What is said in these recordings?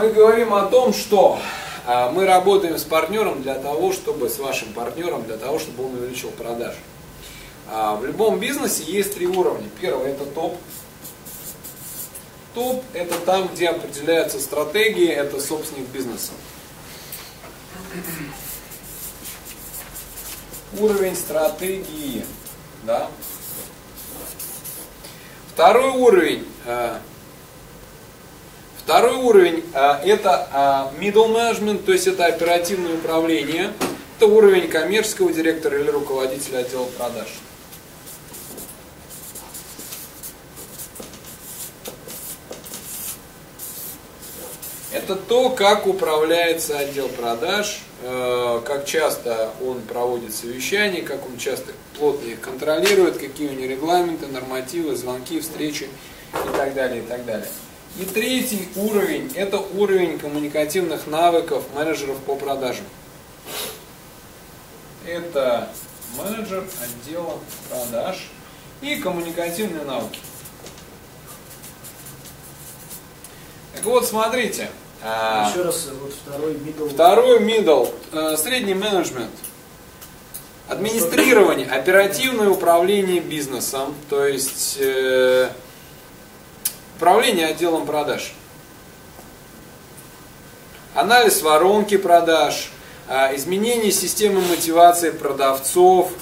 Мы говорим о том, что а, мы работаем с партнером для того, чтобы, с вашим партнером, для того, чтобы он увеличил продажи. А, в любом бизнесе есть три уровня. Первый это топ. Топ это там, где определяется стратегия, это собственник бизнеса. Уровень стратегии. Да? Второй уровень. Второй уровень э, это э, middle management, то есть это оперативное управление. Это уровень коммерческого директора или руководителя отдела продаж. Это то, как управляется отдел продаж, э, как часто он проводит совещания, как он часто плотно их контролирует, какие у него регламенты, нормативы, звонки, встречи и так далее, и так далее. И третий уровень – это уровень коммуникативных навыков менеджеров по продажам. Это менеджер отдела продаж и коммуникативные навыки. Так вот, смотрите. А, Еще раз, вот второй middle. Второй middle, э, средний менеджмент. Администрирование, оперативное управление бизнесом, то есть э, управление отделом продаж. Анализ воронки продаж, э, изменение системы мотивации продавцов,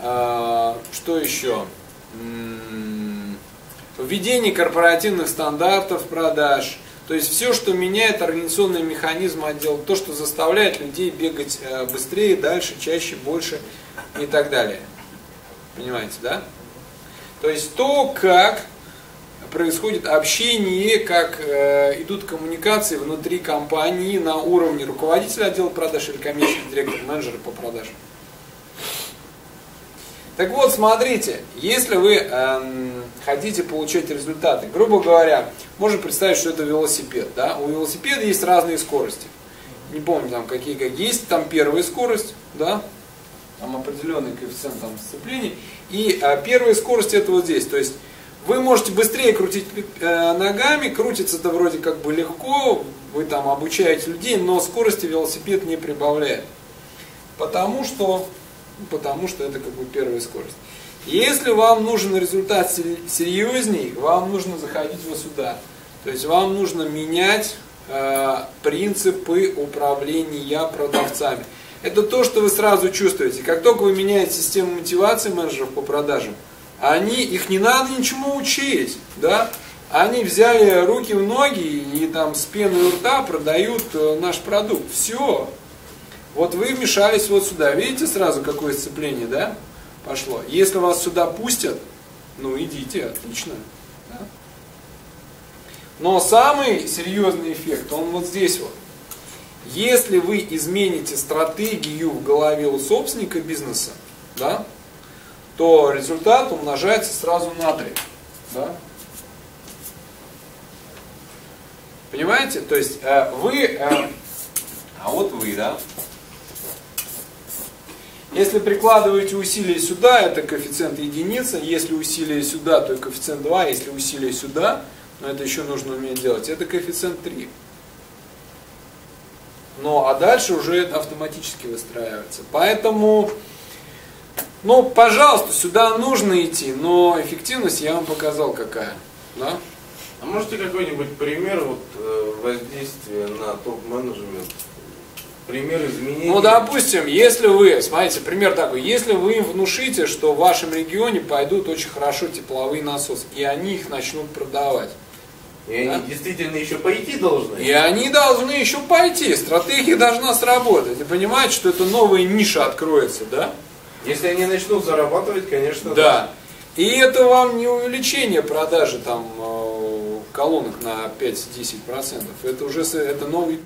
э, что еще? введение корпоративных стандартов продаж, то есть все, что меняет организационный механизм отдела, то, что заставляет людей бегать э, быстрее, дальше, чаще, больше и так далее. Понимаете, да? То есть то, как происходит общение, как э, идут коммуникации внутри компании на уровне руководителя отдела продаж или коммерческого директора, менеджера по продажам. Так вот, смотрите, если вы эм, хотите получать результаты, грубо говоря, можно представить, что это велосипед. Да? У велосипеда есть разные скорости. Не помню там какие, какие. Есть там первая скорость, да? там определенный коэффициент там, сцепления. И э, первая скорость это вот здесь. То есть вы можете быстрее крутить э, ногами, крутится это вроде как бы легко, вы там обучаете людей, но скорости велосипед не прибавляет. Потому что потому что это как бы первая скорость. Если вам нужен результат серьезней, вам нужно заходить вот сюда. То есть вам нужно менять э, принципы управления продавцами. Это то, что вы сразу чувствуете. Как только вы меняете систему мотивации менеджеров по продажам, они, их не надо ничему учить, да? Они взяли руки в ноги и там с пеной у рта продают э, наш продукт. Все, вот вы вмешались вот сюда. Видите сразу, какое сцепление, да? Пошло. Если вас сюда пустят, ну идите, отлично. Да? Но самый серьезный эффект, он вот здесь вот. Если вы измените стратегию в голове у собственника бизнеса, да, то результат умножается сразу на 3. Да? Понимаете? То есть э, вы, э, а вот вы, да, если прикладываете усилие сюда, это коэффициент единица. Если усилие сюда, то коэффициент 2. Если усилие сюда, но это еще нужно уметь делать, это коэффициент 3. Ну, а дальше уже это автоматически выстраивается. Поэтому, ну, пожалуйста, сюда нужно идти, но эффективность я вам показал какая. Да? А можете какой-нибудь пример вот, э, воздействия на топ-менеджмент пример изменений. Ну, допустим, если вы, смотрите, пример такой, если вы им внушите, что в вашем регионе пойдут очень хорошо тепловые насосы, и они их начнут продавать. И да? они действительно еще пойти должны. И они должны еще пойти. Стратегия должна сработать. И понимаете, что это новая ниша откроется, да? Если они начнут зарабатывать, конечно, да. И это вам не увеличение продажи там э, колонок на 5-10%. Это уже это новый